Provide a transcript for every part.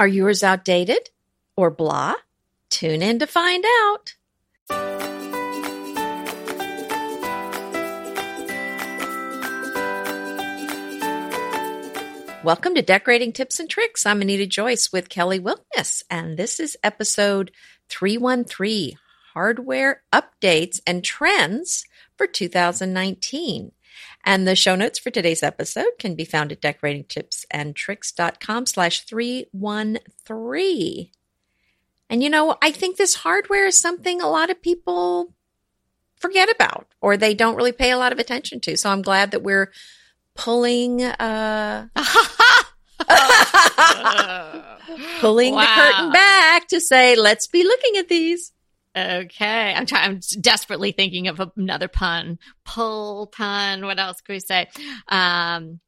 Are yours outdated or blah? Tune in to find out. Welcome to Decorating Tips and Tricks. I'm Anita Joyce with Kelly Wilderness, and this is episode 313 Hardware Updates and Trends for 2019. And the show notes for today's episode can be found at decoratingtipsandtricks.com slash 313. And you know, I think this hardware is something a lot of people forget about or they don't really pay a lot of attention to. So I'm glad that we're pulling uh pulling Wow. the curtain back to say let's be looking at these. Okay, I'm trying. I'm desperately thinking of another pun. Pull pun. What else could we say? Um,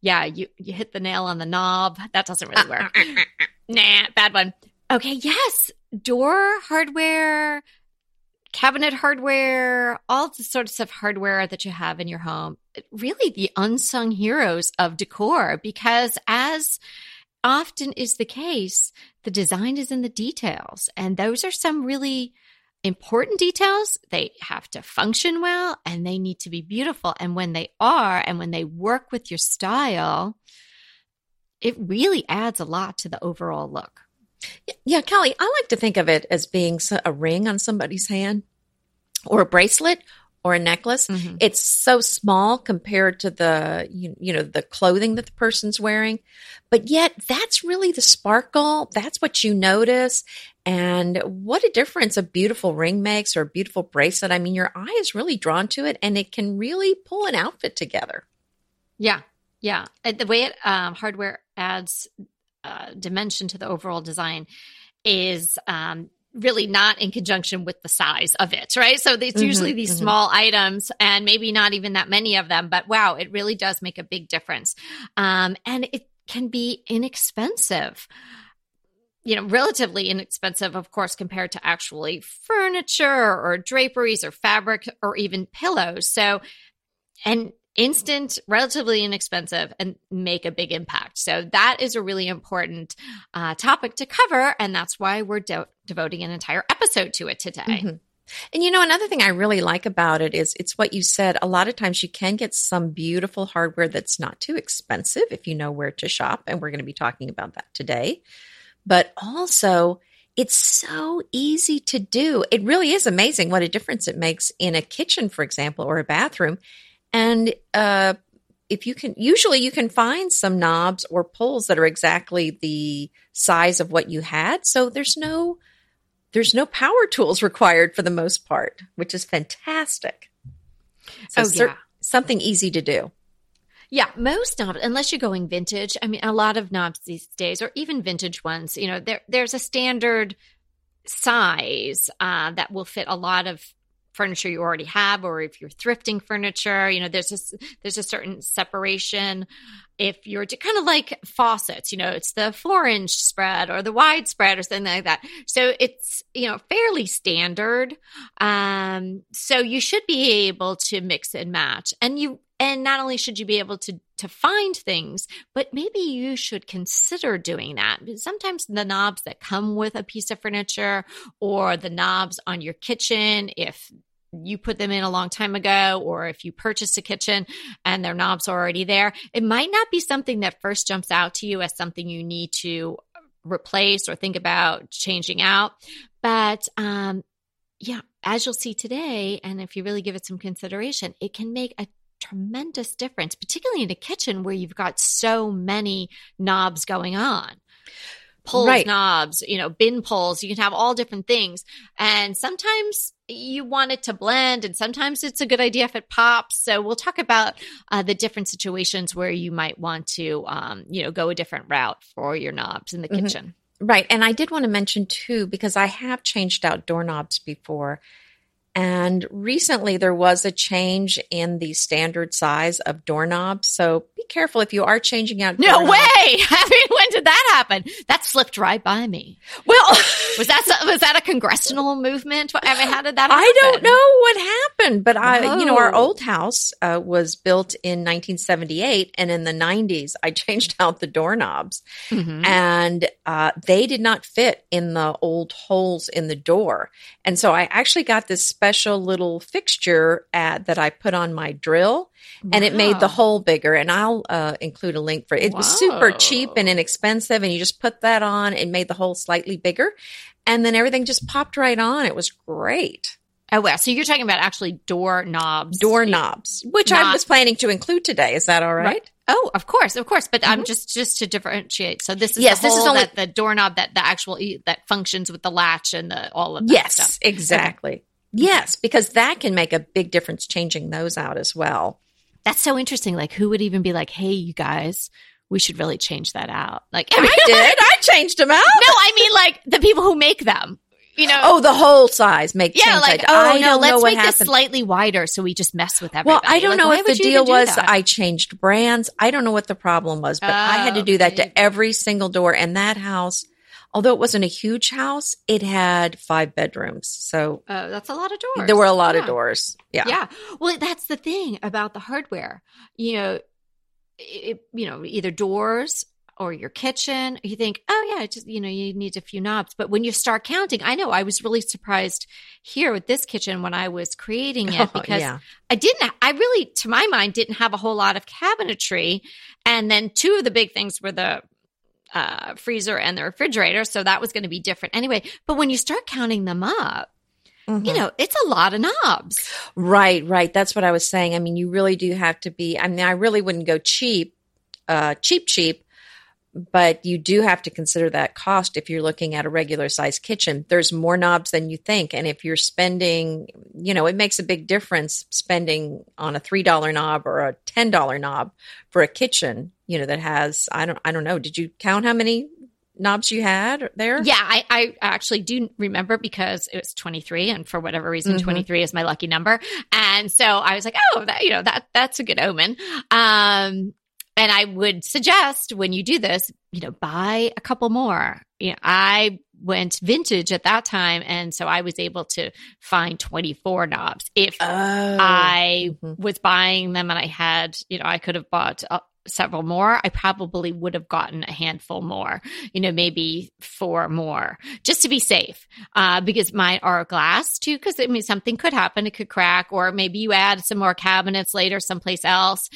yeah, you you hit the nail on the knob. That doesn't really work. nah, bad one. Okay, yes, door hardware, cabinet hardware, all the sorts of hardware that you have in your home. Really, the unsung heroes of decor, because as often is the case, the design is in the details, and those are some really important details. They have to function well and they need to be beautiful. And when they are, and when they work with your style, it really adds a lot to the overall look. Yeah, Kelly, I like to think of it as being a ring on somebody's hand or a bracelet or a necklace. Mhm. It's so small compared to the you, you know the clothing that the person's wearing, but yet that's really the sparkle. That's what you notice. And what a difference a beautiful ring makes or a beautiful bracelet. I mean, your eye is really drawn to it and it can really pull an outfit together. Yeah, yeah. The way it um, hardware adds uh, dimension to the overall design is um, really not in conjunction with the size of it, right? So it's Mhm, usually these mhm. small items, and maybe not even that many of them. But wow, it really does make a big difference, um, and it can be inexpensive. You know, relatively inexpensive, of course, compared to actually furniture or draperies or fabric or even pillows. So, and instant, relatively inexpensive, and make a big impact. So that is a really important uh, topic to cover, and that's why we're de- devoting an entire episode to it today. Mhm. And you know, another thing I really like about it is it's what you said. A lot of times you can get some beautiful hardware that's not too expensive if you know where to shop. And we're going to be talking about that today. But also, it's so easy to do. It really is amazing what a difference it makes in a kitchen, for example, or a bathroom. And uh, if you can, usually you can find some knobs or pulls that are exactly the size of what you had. So there's no there's no power tools required for the most part, which is fantastic. So Oh, yeah. something easy to do. Yeah, most knobs, unless you're going vintage. I mean, a lot of knobs these days, or even vintage ones, you know, there there's a standard size uh, that will fit a lot of furniture you already have, or if you're thrifting furniture, you know, there's a there's a certain separation. If you're kind of like faucets, you know, it's the four inch spread or the wide spread or something like that. So it's you know fairly standard. Um, so you should be able to mix and match, and you and not only should you be able to to find things but maybe you should consider doing that. Sometimes the knobs that come with a piece of furniture or the knobs on your kitchen if you put them in a long time ago or if you purchased a kitchen and their knobs are already there it might not be something that first jumps out to you as something you need to replace or think about changing out. But um yeah as you'll see today and if you really give it some consideration it can make a tremendous difference, particularly in a kitchen where you've got so many knobs going on. Pulls, Right. knobs, you know, bin pulls, you can have all different things. And sometimes you want it to blend, and sometimes it's a good idea if it pops. So we'll talk about uh, the different situations where you might want to, um, you know, go a different route for your knobs in the Mhm. kitchen. Right. And I did want to mention too, because I have changed out doorknobs before. And recently there was a change in the standard size of doorknobs. So be careful if you are changing out. No doorknobs. way! I mean, when did that happen? That slipped right by me. Well, Was that was that a congressional movement? I mean, how did that? happen? I don't know what happened, but I, you know, our old house uh, was built in 1978, and in the 90s, I changed out the doorknobs, Mhm. and uh, they did not fit in the old holes in the door, and so I actually got this special little fixture at, that I put on my drill, and it made the hole bigger. And I'll uh, include a link for it. It was super cheap and inexpensive, and you just put that on, and made the hole slightly bigger, and then everything just popped right on. It was great. Oh well, so you're talking about actually door knobs, doorknobs, which I was planning to include today. Is that all right? Oh, of course, of course. But I'm just just to differentiate. So this is Mm-hmm. Yes, the this is only- that the doorknob that the actual that functions with the latch and the all of that Yes, stuff. exactly. Yes, because that can make a big difference changing those out as well. That's so interesting. Like, who would even be like, "Hey, you guys, we should really change that out"? Like, I did. I changed them out. no, I mean like the people who make them. You know, Oh, the whole size make yeah, change. like, I, oh I no, let's what make this slightly wider so we just mess with everybody. well, I don't Like, know if the deal was that? I changed brands. I don't know what the problem was, but I had to Oh, do that maybe. to every single door. And that house, although it wasn't a huge house, it had five bedrooms. So Oh, that's a lot of doors. there were a lot of doors. Yeah. Yeah. Well, that's the thing about the hardware. You know, it, you know, either doors or your kitchen. You think, oh yeah, just you know, you need a few knobs. But when you start counting, I know I was really surprised here with this kitchen when I was creating it Oh, because yeah. I didn't. I really, to my mind, didn't have a whole lot of cabinetry. And then two of the big things were the uh, freezer and the refrigerator. So that was going to be different anyway. But when you start counting them up, Mhm. you know, it's a lot of knobs. Right, right. That's what I was saying. I mean, you really do have to be. I mean, I really wouldn't go cheap, uh, cheap, cheap, but you do have to consider that cost if you're looking at a regular size kitchen. There's more knobs than you think, and if you're spending, you know, it makes a big difference spending on a three dollar knob or a ten dollar knob for a kitchen. You know, that has I don't I don't know. Did you count how many knobs you had there? Yeah, I, I actually do remember because it was 23 and for whatever reason, Mhm. 23 is my lucky number. And so I was like, oh, that, you know, that, that's a good omen. Um, and I would suggest when you do this, you know, buy a couple more. You know, I went vintage at that time. And so I was able to find 24 knobs. If Oh, I Mhm. was buying them and I had, you know, I could have bought several more. I probably would have gotten a handful more, you know, maybe four more just to be safe. Uh, because mine are glass too, because I mean, something could happen. It could crack, or maybe you add some more cabinets later someplace else.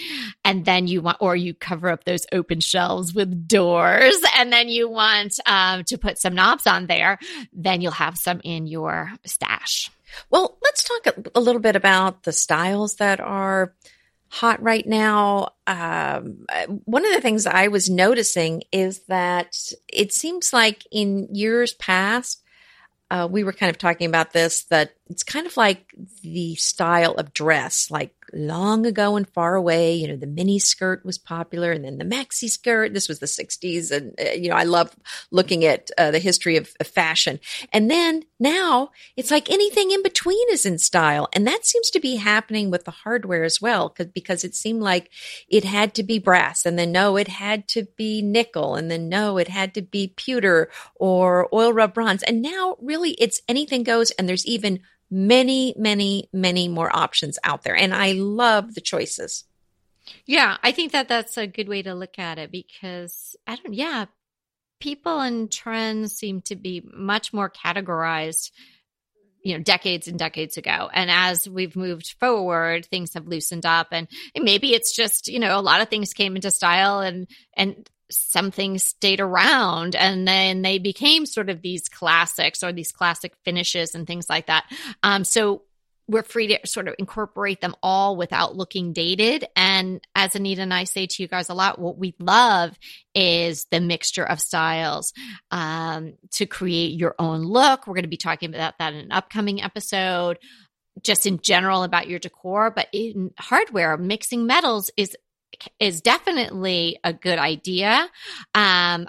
And then you want, or you cover up those open shelves with doors and then you want, um, to put some knobs on there. Then you'll have some in your stash. Well, let's talk a, a little bit about the styles that are hot right now. Um, one of the things I was noticing is that it seems like in years past, uh, we were kind of talking about this that it's kind of like the style of dress, like long ago and far away. You know, the mini skirt was popular, and then the maxi skirt. This was the '60s, and uh, you know, I love looking at uh, the history of, of fashion. And then now it's like anything in between is in style, and that seems to be happening with the hardware as well, because because it seemed like it had to be brass, and then no, it had to be nickel, and then no, it had to be pewter or oil rub bronze, and now really it's anything goes, and there's even many, many, many more options out there, and I love the choices. Yeah, I think that that's a good way to look at it because I don't, yeah, people and trends seem to be much more categorized, you know, decades and decades ago. And as we've moved forward, things have loosened up and, maybe it's just, you know, a lot of things came into style and, and, some things stayed around and then they became sort of these classics or these classic finishes and things like that. Um, so we're free to sort of incorporate them all without looking dated. And as Anita and I say to you guys a lot, what we love is the mixture of styles um, to create your own look. We're going to be talking about that in an upcoming episode. Just in general about your decor, but in hardware, mixing metals is is definitely a good idea. Um,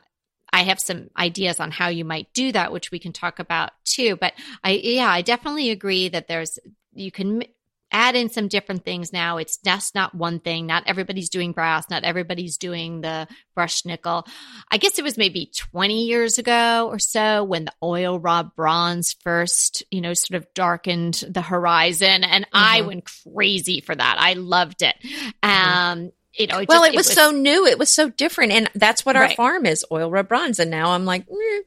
I have some ideas on how you might do that, which we can talk about too. But I, yeah, I definitely agree that there's you can add in some different things now. It's just not one thing. Not everybody's doing brass. Not everybody's doing the brushed nickel. I guess it was maybe 20 years ago or so when the oil rubbed bronze first, you know, sort of darkened the horizon. And mm-hmm. I went crazy for that. I loved it. Mm-hmm. Um, you know, it well, just, it, was it, was so new. It was so different. And that's what our right. farm is oil rubbed bronze. And now I'm like, mm,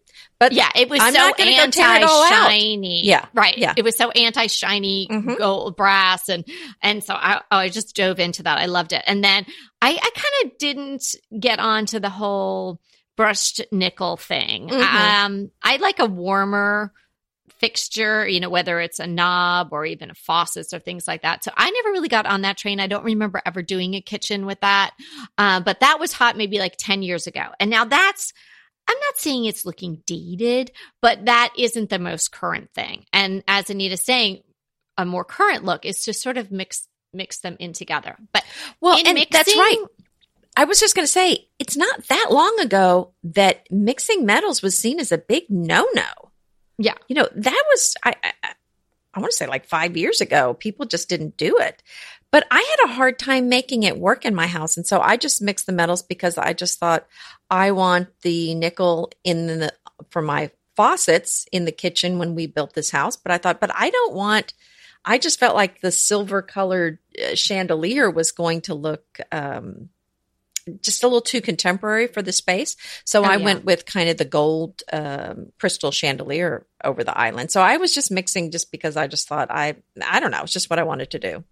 but yeah, it was I'm so anti-shiny. Yeah, right. Yeah, it was so anti-shiny mm-hmm. gold brass, and and so I oh, I just dove into that. I loved it, and then I I kind of didn't get onto the whole brushed nickel thing. Mm-hmm. Um, I like a warmer fixture, you know, whether it's a knob or even a faucets or things like that. So I never really got on that train. I don't remember ever doing a kitchen with that. Uh, but that was hot maybe like 10 years ago. And now that's I'm not saying it's looking dated, but that isn't the most current thing. And as Anita's saying, a more current look is to sort of mix mix them in together. But well, and mixing, that's right. I was just going to say it's not that long ago that mixing metals was seen as a big no no. Yeah, you know that was I, I I want to say like five years ago. People just didn't do it. But I had a hard time making it work in my house. And so I just mixed the metals because I just thought I want the nickel in the, for my faucets in the kitchen when we built this house. But I thought, but I don't want, I just felt like the silver colored uh, chandelier was going to look, um, just a little too contemporary for the space. So oh, I yeah. went with kind of the gold um, crystal chandelier over the island. So I was just mixing just because I just thought I I don't know, it's just what I wanted to do.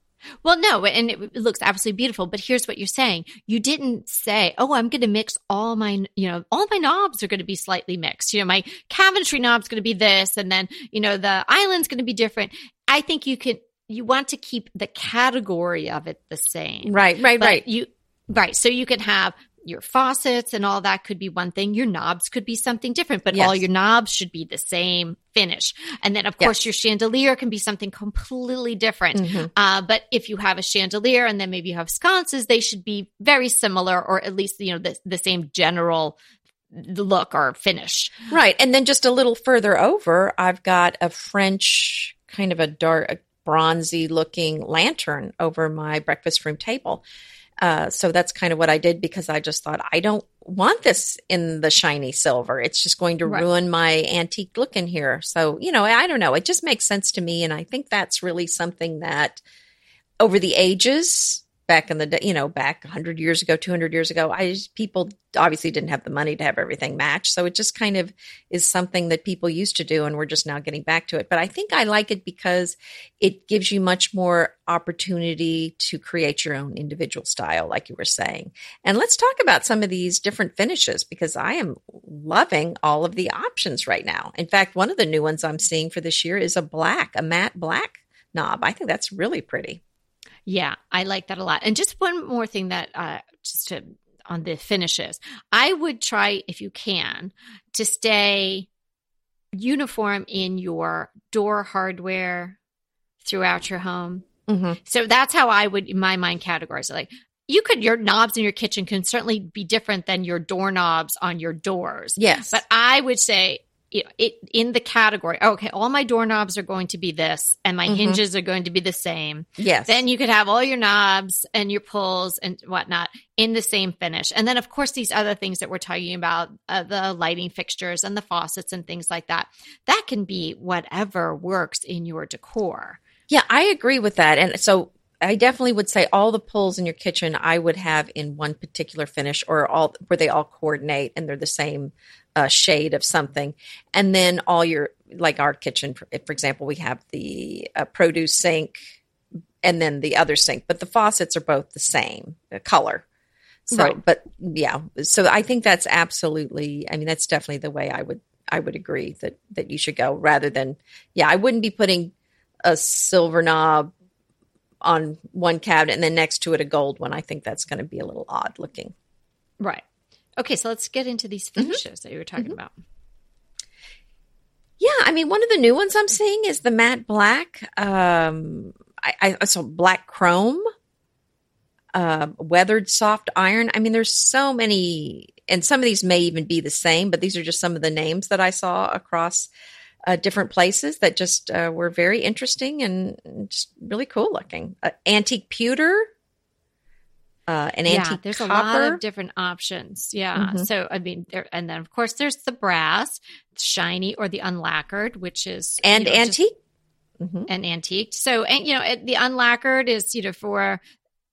Well, no, and it looks absolutely beautiful. But here's what you're saying: you didn't say, "Oh, I'm going to mix all my, you know, all my knobs are going to be slightly mixed." You know, my cabinetry knob's going to be this, and then you know the island's going to be different. I think you can. You want to keep the category of it the same, right? Right, right. You right. So you can have your faucets and all that could be one thing. Your knobs could be something different, but yes. all your knobs should be the same finish. And then, of yes. course, your chandelier can be something completely different. Mm-hmm. Uh, but if you have a chandelier and then maybe you have sconces, they should be very similar, or at least you know the, the same general look or finish. Right. And then just a little further over, I've got a French kind of a dark, a bronzy looking lantern over my breakfast room table. Uh, so that's kind of what I did because I just thought I don't want this in the shiny silver. It's just going to right. ruin my antique look in here. So, you know, I don't know. It just makes sense to me. And I think that's really something that over the ages, back in the day, you know, back 100 years ago, 200 years ago, I people obviously didn't have the money to have everything matched. So it just kind of is something that people used to do and we're just now getting back to it. But I think I like it because it gives you much more opportunity to create your own individual style like you were saying. And let's talk about some of these different finishes because I am loving all of the options right now. In fact, one of the new ones I'm seeing for this year is a black, a matte black knob. I think that's really pretty. Yeah, I like that a lot. And just one more thing that uh, just to on the finishes, I would try if you can to stay uniform in your door hardware throughout your home. Mm-hmm. So that's how I would, in my mind, categorize it. Like you could, your knobs in your kitchen can certainly be different than your doorknobs on your doors. Yes. But I would say you know, it in the category. Okay, all my doorknobs are going to be this, and my mm-hmm. hinges are going to be the same. Yes. Then you could have all your knobs and your pulls and whatnot in the same finish, and then of course these other things that we're talking about, uh, the lighting fixtures and the faucets and things like that. That can be whatever works in your decor. Yeah, I agree with that, and so I definitely would say all the pulls in your kitchen I would have in one particular finish or all where they all coordinate and they're the same uh, shade of something. And then all your like our kitchen, for, example, we have the uh, produce sink and then the other sink, but the faucets are both the same color. So, right. but yeah, so I think that's absolutely. I mean, that's definitely the way I would I would agree that that you should go rather than yeah, I wouldn't be putting a silver knob on one cabinet and then next to it a gold one. I think that's going to be a little odd looking. Right. Okay, so let's get into these mm-hmm. finishes mm-hmm. that you were talking mm-hmm. about. Yeah, I mean, one of the new ones I'm seeing is the matte black. Um, I, I saw black chrome, uh, weathered soft iron. I mean, there's so many, and some of these may even be the same, but these are just some of the names that I saw across uh, different places that just uh, were very interesting and just really cool looking. Uh, antique pewter, uh, an yeah, antique there's copper. a lot of different options. Yeah. Mhm. So I mean, there, and then of course there's the brass, shiny or the unlacquered, which is you and know, just- antique. Mhm. and antique. So, and you know, it- the unlacquered is you know for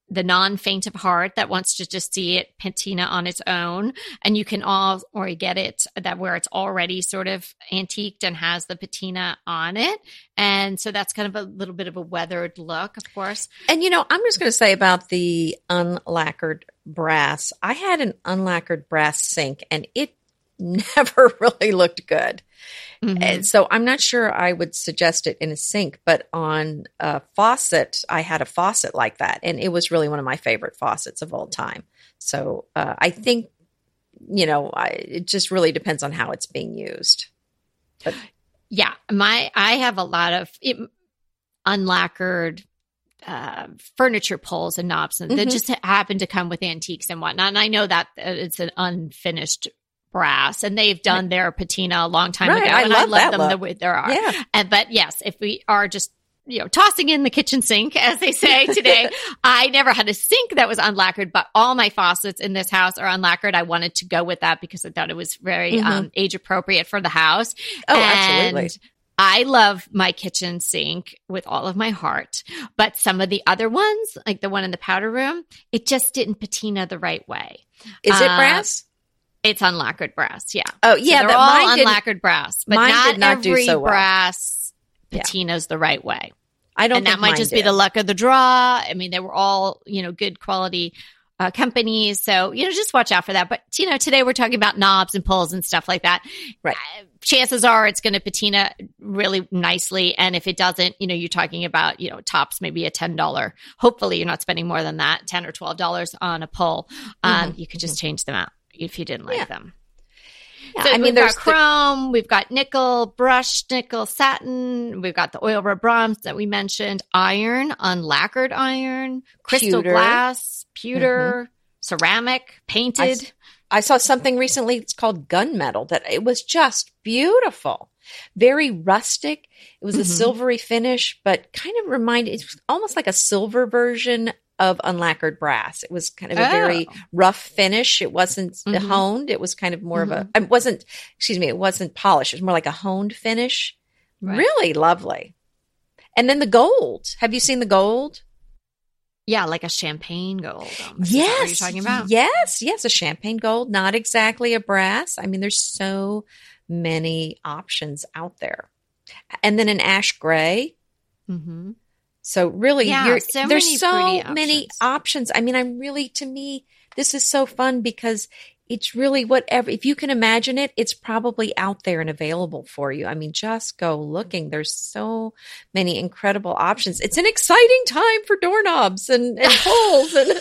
the non-faint of heart that wants to just see it patina on its own, and you can all or get it that where it's already sort of antiqued and has the patina on it, and so that's kind of a little bit of a weathered look, of course. And you know, I'm just going to say about the unlacquered brass. I had an unlacquered brass sink, and it never really looked good. Mhm. And so I'm not sure I would suggest it in a sink, but on a faucet, I had a faucet like that, and it was really one of my favorite faucets of all time. So uh, I think, you know, I, it just really depends on how it's being used. Yeah, my I have a lot of it, unlacquered uh, furniture poles and knobs, and that Mhm. just happen to come with antiques and whatnot. And I know that uh, it's an unfinished brass, and they've done their patina a long time Right, ago, I and love I love them the way they are. Yeah, And but yes, if we are just you know tossing in the kitchen sink, as they say today, I never had a sink that was unlacquered, but all my faucets in this house are unlacquered. I wanted to go with that because I thought it was very Mhm. um, age appropriate for the house. Oh, absolutely. I love my kitchen sink with all of my heart, but some of the other ones, like the one in the powder room, it just didn't patina the right way. is it uh, brass? It's unlacquered brass, yeah. Oh, So yeah, they're all unlacquered brass, but not, did not do every so well. brass Yeah. patinas the right way. I don't. And that might just be the luck of the draw. I mean, they were all you know good quality. Uh, companies, so you know, just watch out for that. But you know, today we're talking about knobs and pulls and stuff like that. Right. Uh, chances are it's going to patina really nicely, and if it doesn't, you know, you're talking about you know tops maybe a ten dollar. Hopefully, you're not spending more than that, ten or twelve dollars on a pull. Um, you can just change them out if you didn't like Mm-hmm. Yeah. them. Yeah, So I mean, we've there's got the- chrome, we've got nickel, brushed nickel, satin, we've got the oil rub bronze that we mentioned, iron, unlacquered iron, crystal Pewter. glass, pewter, ceramic, painted. I saw something recently. It's called gunmetal. That it was just beautiful, very rustic. It was a Mhm. silvery finish, but kind of reminded. It was almost like a silver version of unlacquered brass. It was kind of a very Oh. rough finish. It wasn't Mhm. honed. It was kind of more of a. It wasn't. Excuse me. It wasn't polished. It was more like a honed finish. Right. Really lovely. And then the gold. Have you seen the gold? yeah, like a champagne gold. almost. That what you're talking about? Yes, yes, a champagne gold, not exactly a brass. I mean, there's so many options out there. And then an ash gray. hmm So really, Yeah, you're, so there's many so many options. options. I mean, I'm really, to me, this is so fun because it's really whatever. If you can imagine it, it's probably out there and available for you. I mean, just go looking. There's so many incredible options. It's an exciting time for doorknobs and, and pulls and.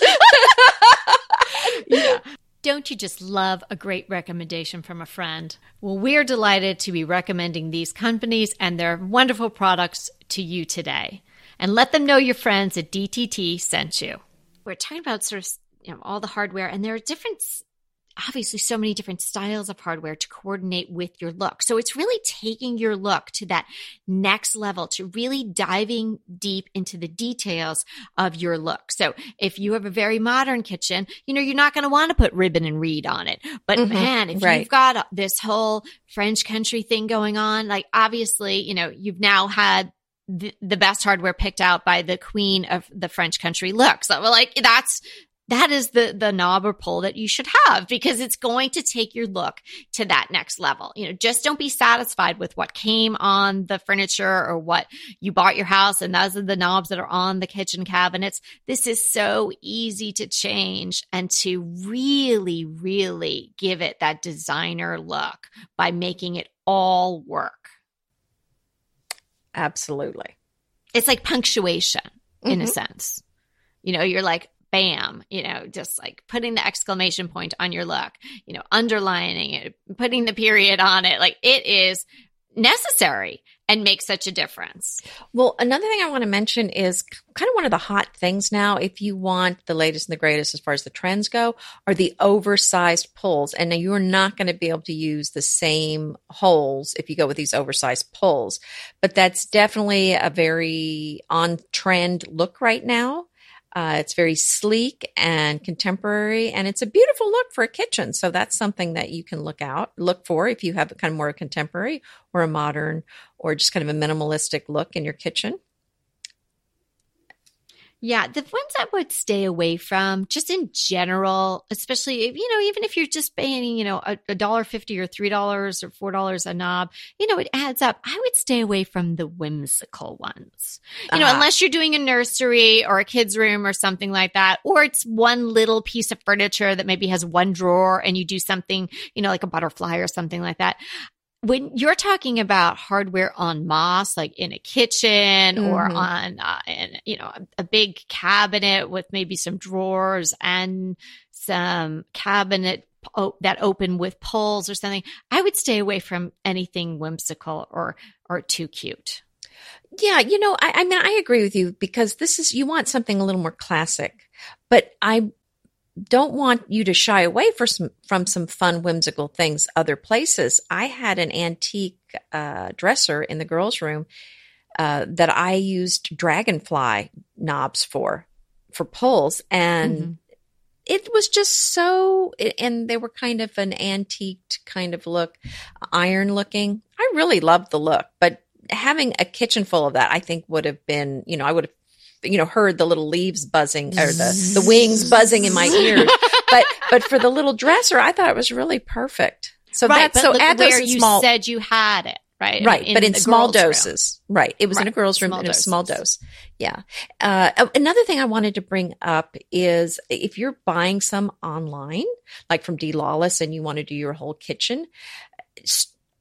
yeah. Don't you just love a great recommendation from a friend? Well, we're delighted to be recommending these companies and their wonderful products to you today. And let them know your friends at DTT sent you. We're talking about sort of you know, all the hardware, and there are different, obviously, so many different styles of hardware to coordinate with your look. So it's really taking your look to that next level, to really diving deep into the details of your look. So if you have a very modern kitchen, you know, you're not going to want to put ribbon and reed on it. But Mhm, man, if right. you've got this whole French country thing going on, like obviously, you know, you've now had the, the best hardware picked out by the queen of the French country looks. So like that's that is the the knob or pull that you should have because it's going to take your look to that next level. You know, just don't be satisfied with what came on the furniture or what you bought your house and those are the knobs that are on the kitchen cabinets. This is so easy to change and to really really give it that designer look by making it all work. Absolutely. It's like punctuation in a Mhm. sense. You know, you're like, bam, you know, just like putting the exclamation point on your look, you know, underlining it, putting the period on it. Like it is necessary. And make such a difference. Well, another thing I want to mention is kind of one of the hot things now, if you want the latest and the greatest as far as the trends go, are the oversized pulls. And now you're not going to be able to use the same holes if you go with these oversized pulls. But that's definitely a very on trend look right now. Uh, it's very sleek and contemporary, and it's a beautiful look for a kitchen. So that's something that you can look out, look for if you have kind of more a contemporary or a modern or just kind of a minimalistic look in your kitchen. Yeah, the ones I would stay away from, just in general, especially if, you know, even if you're just paying, you know, a dollar fifty or three dollars or four dollars a knob, you know, it adds up. I would stay away from the whimsical ones. You know, uh-huh. unless you're doing a nursery or a kid's room or something like that, or it's one little piece of furniture that maybe has one drawer and you do something, you know, like a butterfly or something like that when you're talking about hardware on masse, like in a kitchen mm-hmm. or on, uh, in, you know, a, a, big cabinet with maybe some drawers and some cabinet that open with pulls or something, I would stay away from anything whimsical or or too cute. Yeah, you know, I, I mean, I agree with you because this is you want something a little more classic, but I don't want you to shy away some, from some fun, whimsical things other places. I had an antique uh, dresser in the girls' room uh, that I used dragonfly knobs for, for pulls. And mm-hmm. it was just so, and they were kind of an antiqued kind of look, iron looking. I really loved the look, but having a kitchen full of that, I think would have been, you know, I would have you know, heard the little leaves buzzing or the, the wings buzzing in my ears. but, but for the little dresser, I thought it was really perfect. So right, that's so add where you small, said you had it. Right. Right. In, but in small doses. Room. Right. It was right. in a girl's room in a small dose. Yeah. Uh, another thing I wanted to bring up is if you're buying some online, like from D Lawless and you want to do your whole kitchen,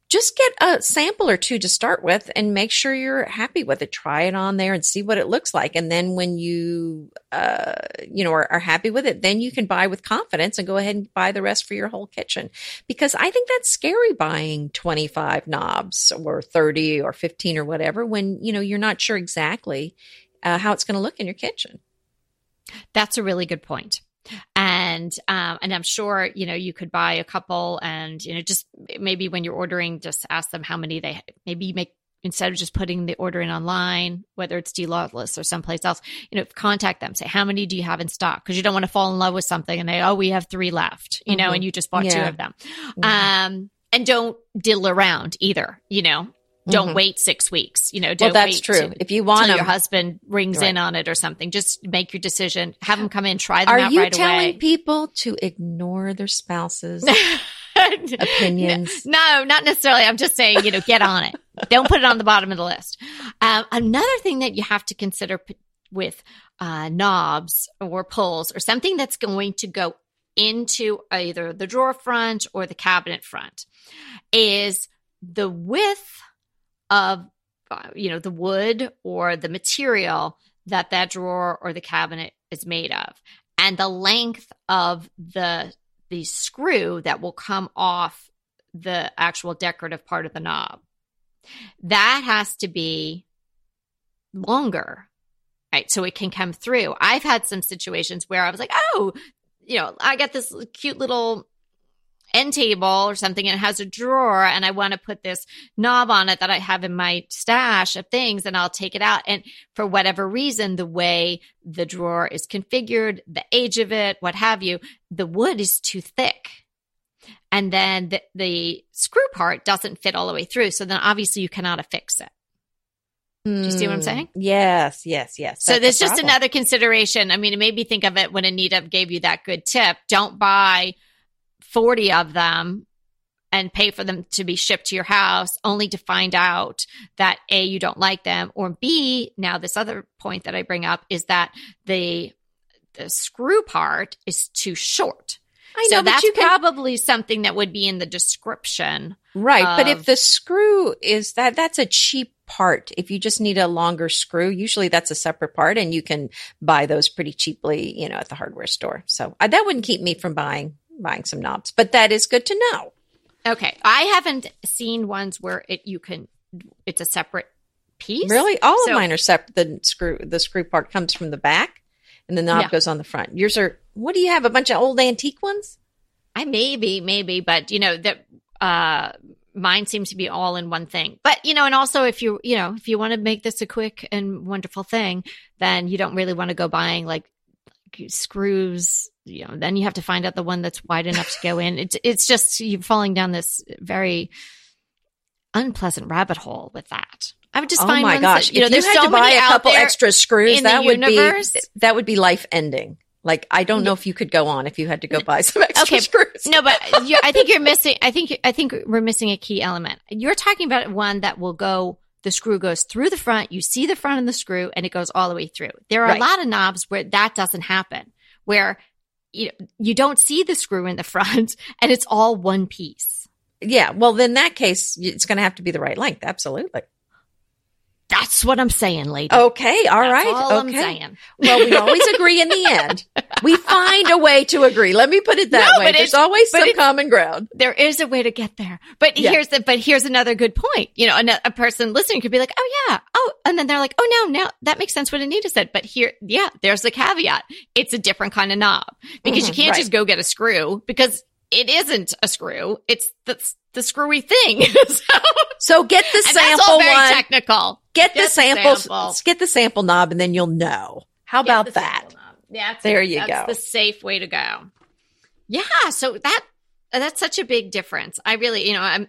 just get a sample or two to start with and make sure you're happy with it. Try it on there and see what it looks like. And then when you, uh, you know, are, are, happy with it, then you can buy with confidence and go ahead and buy the rest for your whole kitchen. Because I think that's scary buying 25 knobs or 30 or 15 or whatever when, you know, you're not sure exactly uh, how it's going to look in your kitchen. That's a really good point and um, and I'm sure you know you could buy a couple, and you know just maybe when you're ordering, just ask them how many they maybe you make instead of just putting the order in online, whether it's D Lawless or someplace else, you know, contact them, say, how many do you have in stock? Because you don't want to fall in love with something and they, oh, we have three left, you mm-hmm. know, and you just bought yeah. two of them. Mm-hmm. Um, and don't diddle around either, you know, don't mm-hmm. wait six weeks. You know, don't well, that's true. To, if you want your husband rings right. in on it or something, just make your decision. Have them come in, try them Are out you right telling away. people to ignore their spouses? opinions. No, not necessarily. I'm just saying, you know, get on it. Don't put it on the bottom of the list. Um, another thing that you have to consider p- with uh, knobs or pulls or something that's going to go into either the drawer front or the cabinet front is the width of uh, you know the wood or the material that that drawer or the cabinet is made of. And the length of the the screw that will come off the actual decorative part of the knob. That has to be longer right? So it can come through. I've had some situations where i was like oh you know i got this cute little end table or something and it has a drawer and I want to put this knob on it that I have in my stash of things and I'll take it out. And for whatever reason, the way the drawer is configured, the age of it, what have you, the wood is too thick. And then the, the screw part doesn't fit all the way through. So then obviously you cannot affix it. Do you see what I'm saying? Hmm. Yes, yes, yes. so there's just another consideration. I mean, it made me think of it when Anita gave you that good tip. Don't buy 40 of them and pay for them to be shipped to your house only to find out that A, you don't like them, or B, now this other point that I bring up is that the the screw part is too short. I know, so that's can, probably something that would be in the description. Right. Of, but if the screw is that, that's a cheap part. If you just need a longer screw, usually that's a separate part and you can buy those pretty cheaply, you know, at the hardware store. So uh, that wouldn't keep me from buying buying some knobs, but that is good to know. Okay. I haven't seen ones where it, you can it's a separate piece. Really? All So- of mine are separate. The screw, the screw part comes from the back and the knob goes on the front. Yours are, what do you have? A bunch of old antique ones? I maybe, maybe, but you know that uh mine seems to be all in one thing. But you know, and also if you you know if you want to make this a quick and wonderful thing, then you don't really want to go buying like screws. You know, then you have to find out the one that's wide enough to go in. It's it's just you're falling down this very unpleasant rabbit hole with that. I would just oh find my gosh. That, you know, if there's you had so to buy a couple extra screws, that would universe. be, that would be life ending. Like, I don't know if you could go on if you had to go buy some extra Okay. screws. No, but you I think you're missing. I think I think we're missing a key element. You're talking about one that will go. The screw goes through the front. You see the front of the screw, and it goes all the way through. There are Right. a lot of knobs where that doesn't happen, where you you don't see the screw in the front, and it's all one piece. Yeah. Well, in that case, it's going to have to be the right length. Absolutely. That's what I'm saying, lady. Okay. All That's right. all I'm okay. saying. Well, we always agree in the end. We find a way to agree. Let me put it that No, way. but There's always some common ground. there is a way to get there. But Yeah. here's the, but here's another good point. You know, a, a person listening could be like, oh yeah, oh, and then they're like, oh no, now that makes sense what Anita said. But here, yeah, there's the caveat. It's a different kind of knob because you Mhm, can't right. just go get a screw because it isn't a screw. It's the, the screwy thing. so, So get the that's sample all very one. technical. get, get the the sample, sample. Get the sample knob, and then you'll know. How Get about that? That's, There you that's go. the safe way to go. Yeah. So that, that's such a big difference. I really, you know, I'm,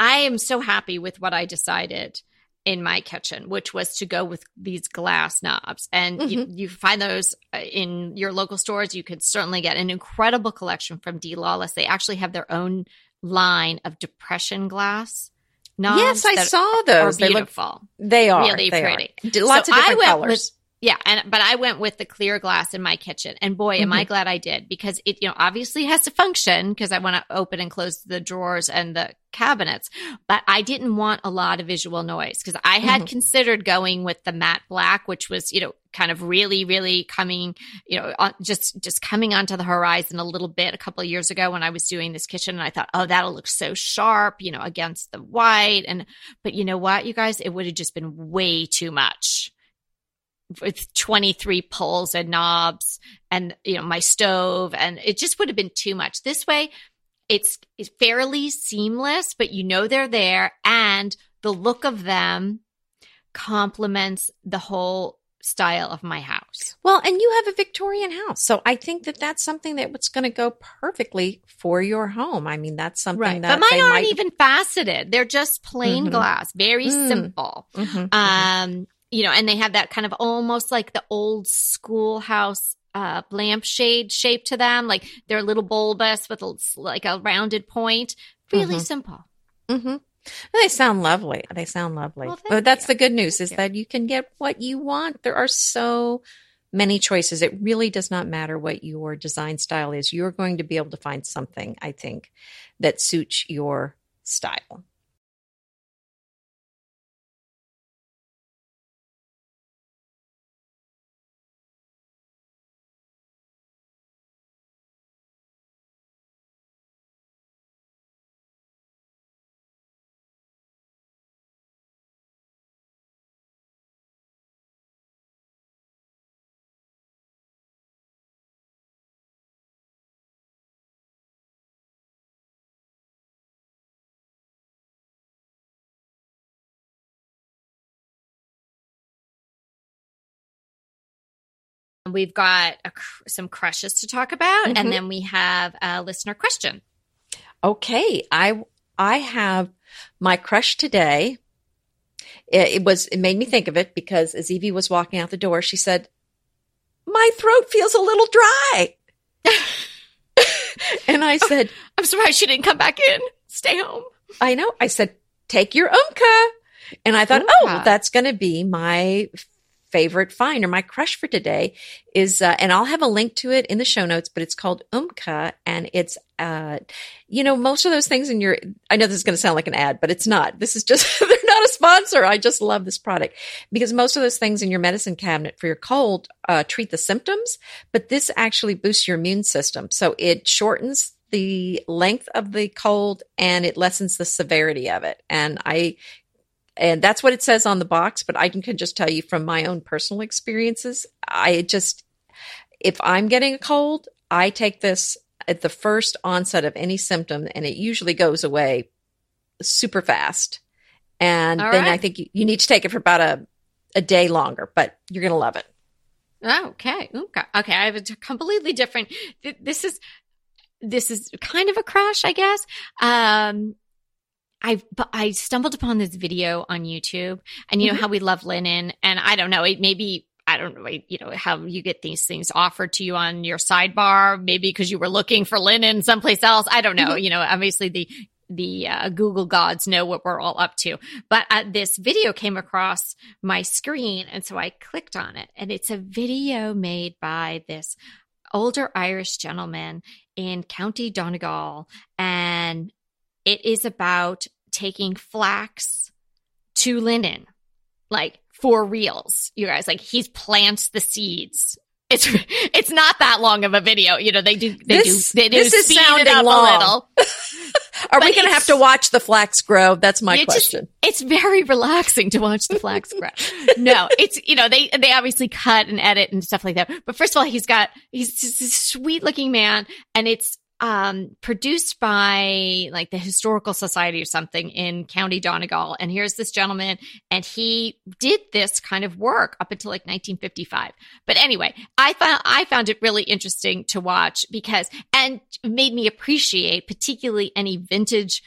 I am so happy with what I decided in my kitchen, which was to go with these glass knobs. And you, you find those uh, in your local stores. You could certainly get an incredible collection from D Lawless. They actually have their own line of depression glass knobs. Yes, I saw those. They look. beautiful. They are Really they are. pretty. D- Lots So of I different went colors. with- Yeah, and but I went with the clear glass in my kitchen, and boy, am I Mm-hmm. glad I did because it, you know, obviously has to function because I want to open and close the drawers and the cabinets, but I didn't want a lot of visual noise because I had Mhm. considered going with the matte black, which was you know kind of really, really coming, you know, just just coming onto the horizon a little bit a couple of years ago when I was doing this kitchen, and I thought, oh, that'll look so sharp, you know, against the white, and but you know what, you guys, it would have just been way too much with 23 pulls and knobs and you know my stove and it just would have been too much this way it's, it's fairly seamless but you know they're there and the look of them complements the whole style of my house Well, and you have a Victorian house, so I think that that's something that was going to go perfectly for your home. I mean, that's something that but mine aren't might even faceted they're just plain Mhm. glass very Mm. simple Mhm, mhm. um you know and they have that kind of almost like the old schoolhouse uh lampshade shape to them like they're a little bulbous with a, like a rounded point really Mhm. simple Mhm. They sound lovely. They sound lovely. Well, but that's you. the good news is that you can get what you want. There are so many choices. It really does not matter what your design style is. You're going to be able to find something, I think, that suits your style. We've got a, some crushes to talk about Mhm. and then we have a listener question Okay, I I have my crush today. It, it was it made me think of it because as Evie was walking out the door, she said, "My throat feels a little dry," and I said, i'm surprised she didn't come back in stay home "I know." I said, "Take your Umcka," and I thought, "Oh, well, that's going to be my." Favorite find or my crush for today is uh, and I'll have a link to it in the show notes but it's called Umcka and it's uh you know most of those things in your I know this is going to sound like an ad but it's not. This is just they're not a sponsor. I just love this product. Because most of those things in your medicine cabinet for your cold uh, treat the symptoms but this actually boosts your immune system. So it shortens the length of the cold and it lessens the severity of it. And I and that's what it says on the box. But I can, just tell you from my own personal experiences, I just, if I'm getting a cold, I take this at the first onset of any symptom, and it usually goes away super fast. And All then right. I think you, you need to take it for about a, a day longer, but you're going to love it. Okay. Okay. Okay. I have a completely different. th- This is this is kind of a crush, I guess. Um, I I stumbled upon this video on YouTube, and you know Mhm. how we love linen, and I don't know, it maybe. I don't know, you know, how you get these things offered to you on your sidebar, maybe because you were looking for linen someplace else. I don't know. You know, obviously the, the uh, Google gods know what we're all up to. But uh, this video came across my screen. And so I clicked on it. And it's a video made by this older Irish gentleman in County Donegal. And it is about taking flax to linen, like for reals, you guys. Like he's plants the seeds. It's it's not that long of a video. You know, they do they This- do they do this is sounding up long. a little. Are But we going to have to watch the flax grow? That's my You just- question. it's very relaxing to watch the flax grow. no, it's you know they they obviously cut and edit and stuff like that. But first of all, he's got he's just this sweet looking man, and it's um produced by like the historical society or something in County Donegal. And here's this gentleman, and he did this kind of work up until like 1955. But anyway, I found I found it really interesting to watch because and made me appreciate particularly any vintage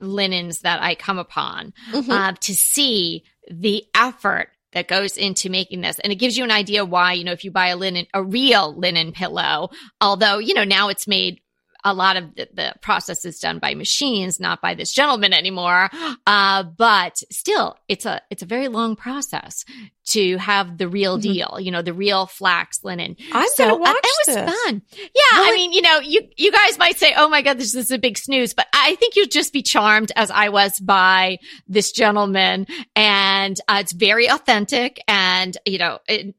linens that I come upon Mhm. uh, to see the effort that goes into making this. And it gives you an idea why, you know, if you buy a linen, a real linen pillow, although, you know, now it's made a lot of the, the process is done by machines, not by this gentleman anymore. Uh, but still, it's a, it's a very long process to have the real Mhm. deal, you know, the real flax linen. I'm So, to uh, watch it was this. fun. Yeah, I mean, you know, you you guys might say, "Oh my god, this is a big snooze," but I think you'll just be charmed as I was by this gentleman, and uh, it's very authentic, and you know, it,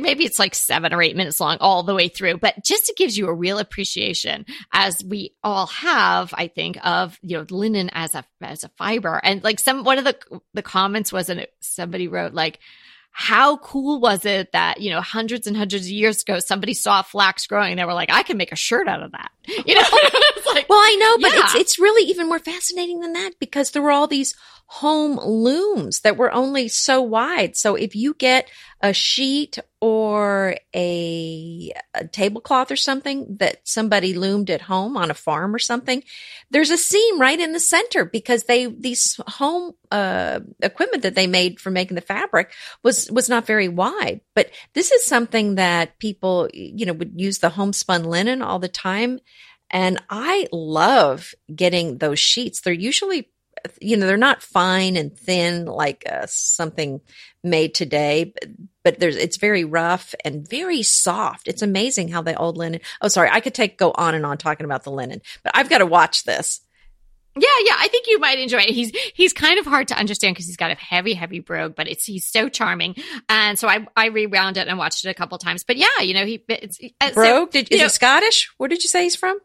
maybe it's like seven or eight minutes long all the way through, but just it gives you a real appreciation, as we all have, I think, of you know linen as a as a fiber, and like some one of the the comments was, and somebody wrote like how cool was it that you know hundreds and hundreds of years ago somebody saw flax growing and they were like i can make a shirt out of that you know? Like Well, I know, but it's it's really even more fascinating than that because there were all these home looms that were only so wide. So if you get a sheet or a, a tablecloth or something that somebody loomed at home on a farm or something, there's a seam right in the center because they these home uh, equipment that they made for making the fabric was was not very wide. But this is something that people you know would use the homespun linen all the time. And I love getting those sheets. They're usually, you know, they're not fine and thin like uh, something made today, but, but there's, it's very rough and very soft. It's amazing how the old linen. Oh, sorry. I could take, go on and on talking about the linen, but I've got to watch this. yeah yeah i think you might enjoy it he's he's kind of hard to understand because he's got a heavy heavy brogue but it's he's so charming and so i i rewound it and watched it a couple times but yeah you know he it's uh, so, Brogue, did, is know- he Scottish? Where did you say he's from?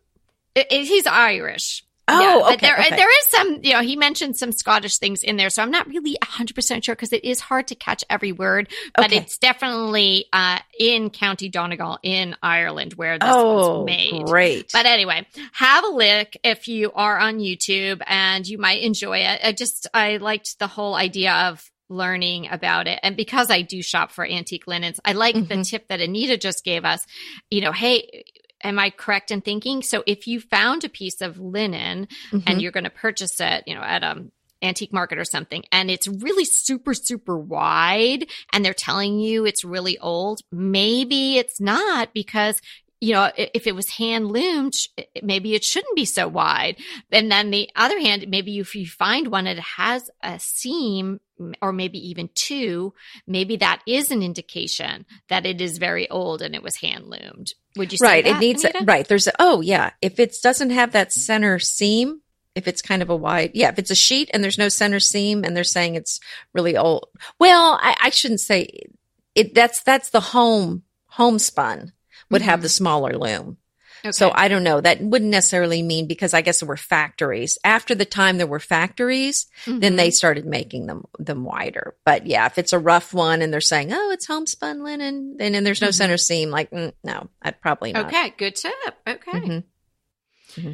it- it- he's irish Oh, Yeah, but okay, there, okay. there is some, you know, he mentioned some Scottish things in there, so I'm not really 100% sure because it is hard to catch every word, but Okay. it's definitely uh, in County Donegal in Ireland where this oh, was made. great. But anyway, have a look if you are on YouTube and you might enjoy it. I just, I liked the whole idea of learning about it. And because I do shop for antique linens, I like the Mhm. tip that Anita just gave us. You know, hey, am I correct in thinking? So if you found a piece of linen Mhm. and you're going to purchase it, you know, at a antique market or something, and it's really super, super wide, and they're telling you it's really old, maybe it's not because you know, if it was hand loomed, maybe it shouldn't be so wide. And then the other hand, maybe if you find one that has a seam or maybe even two, maybe that is an indication that it is very old and it was hand loomed. Would you say right. that, it needs, Anita? right. There's, a, oh yeah. If it doesn't have that center seam, if it's kind of a wide, yeah, if it's a sheet and there's no center seam and they're saying it's really old. Well, I, I shouldn't say it. That's, that's the home, homespun would have Mhm. the smaller loom. Okay. So I don't know. That wouldn't necessarily mean because I guess there were factories. After the time there were factories, mm-hmm. then they started making them them wider. But yeah, if it's a rough one and they're saying, "Oh, it's homespun linen," then and there's no mm-hmm. center seam, like mm, no, I'd probably not. Okay, good tip. Okay. Mm-hmm. mm-hmm.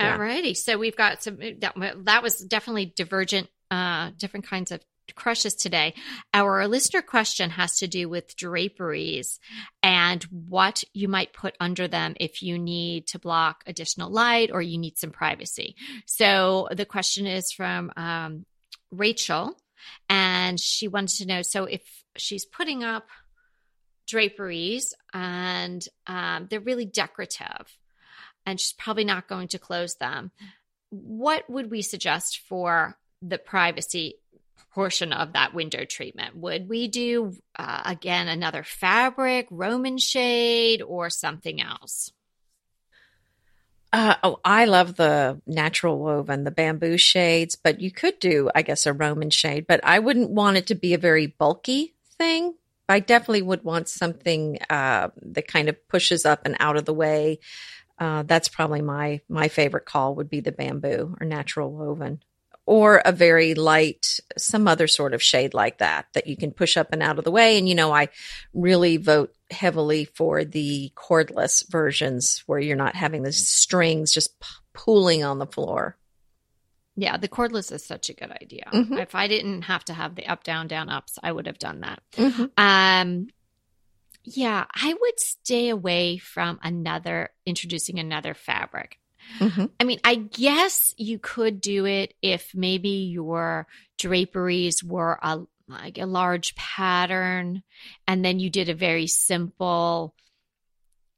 Yeah. Alrighty. So we've got some that, that was definitely divergent uh different kinds of crushes today. Our listener question has to do with draperies and what you might put under them if you need to block additional light or you need some privacy. So the question is from um, Rachel, and she wanted to know so if she's putting up draperies and um, they're really decorative and she's probably not going to close them. What would we suggest for the privacy portion of that window treatment. Would we do, uh, again, another fabric, Roman shade, or something else? Uh, oh, I love the natural woven, the bamboo shades, but you could do, I guess, a Roman shade, but I wouldn't want it to be a very bulky thing. I definitely would want something uh, that kind of pushes up and out of the way. Uh, that's probably my my favorite call would be the bamboo or natural woven or a very light, some other sort of shade like that, that you can push up and out of the way. And, you know, I really vote heavily for the cordless versions where you're not having the strings just p- pooling on the floor. Yeah, the cordless is such a good idea. Mm-hmm. If I didn't have to have the up, down, down, ups, I would have done that. Mm-hmm. Um, yeah, I would stay away from another, introducing another fabric. Mm-hmm. I mean, I guess you could do it if maybe your draperies were a like a large pattern and then you did a very simple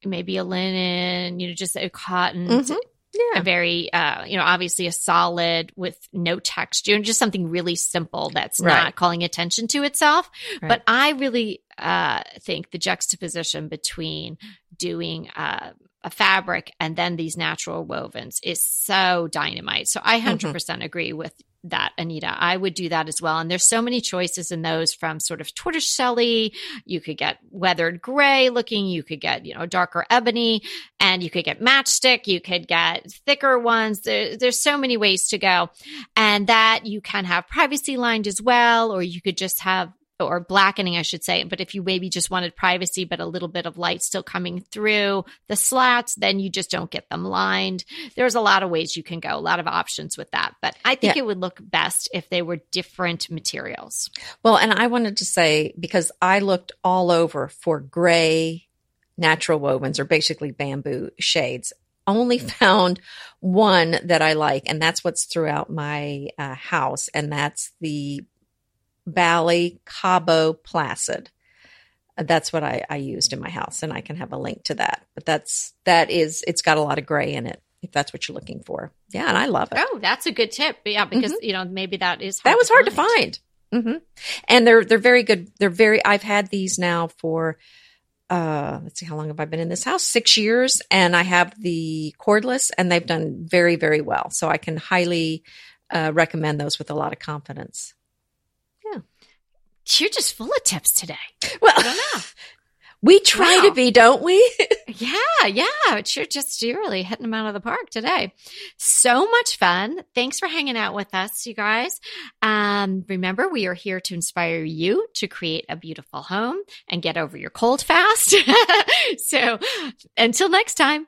maybe a linen, you know, just a cotton mm-hmm. Yeah. A very, uh, you know, obviously a solid with no texture, and just something really simple that's right. not calling attention to itself. Right. But I really uh, think the juxtaposition between doing uh, a fabric and then these natural wovens is so dynamite. So I 100% mm-hmm. agree with that, Anita. I would do that as well. And there's so many choices in those from sort of tortoiseshell you could get weathered gray looking, you could get, you know, darker ebony, and you could get matchstick, you could get thicker ones. There, there's so many ways to go. And that you can have privacy lined as well, or you could just have or blackening, I should say. But if you maybe just wanted privacy, but a little bit of light still coming through the slats, then you just don't get them lined. There's a lot of ways you can go, a lot of options with that. But I think yeah. it would look best if they were different materials. Well, and I wanted to say, because I looked all over for gray natural wovens or basically bamboo shades only found one that I like, and that's what's throughout my uh, house, and that's the Bali Cabo Placid. That's what I, I used in my house, and I can have a link to that. But that's that is it's got a lot of gray in it if that's what you're looking for. Yeah, and I love it. Oh, that's a good tip. Yeah, because mm-hmm. you know maybe that is that was hard to find. Mm-hmm. And they're they're very good. They're very. I've had these now for uh let's see how long have I been in this house? 6 years and I have the cordless and they've done very very well. So I can highly uh, recommend those with a lot of confidence. You're just full of tips today. Well, I don't know. We try wow. to be, don't we? yeah, yeah. You're just you're really hitting them out of the park today. So much fun. Thanks for hanging out with us, you guys. Um, remember, we are here to inspire you to create a beautiful home and get over your cold fast. so until next time.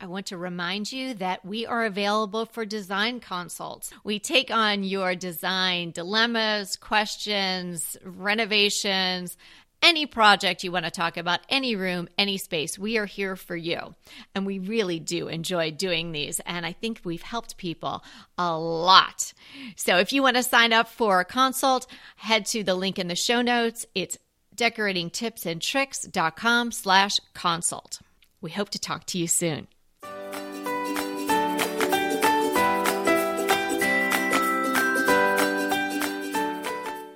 I want to remind you that we are available for design consults. We take on your design dilemmas, questions, renovations, any project you want to talk about, any room, any space, we are here for you. And we really do enjoy doing these. And I think we've helped people a lot. So if you want to sign up for a consult, head to the link in the show notes. It's decoratingtipsandtricks.com slash consult. We hope to talk to you soon.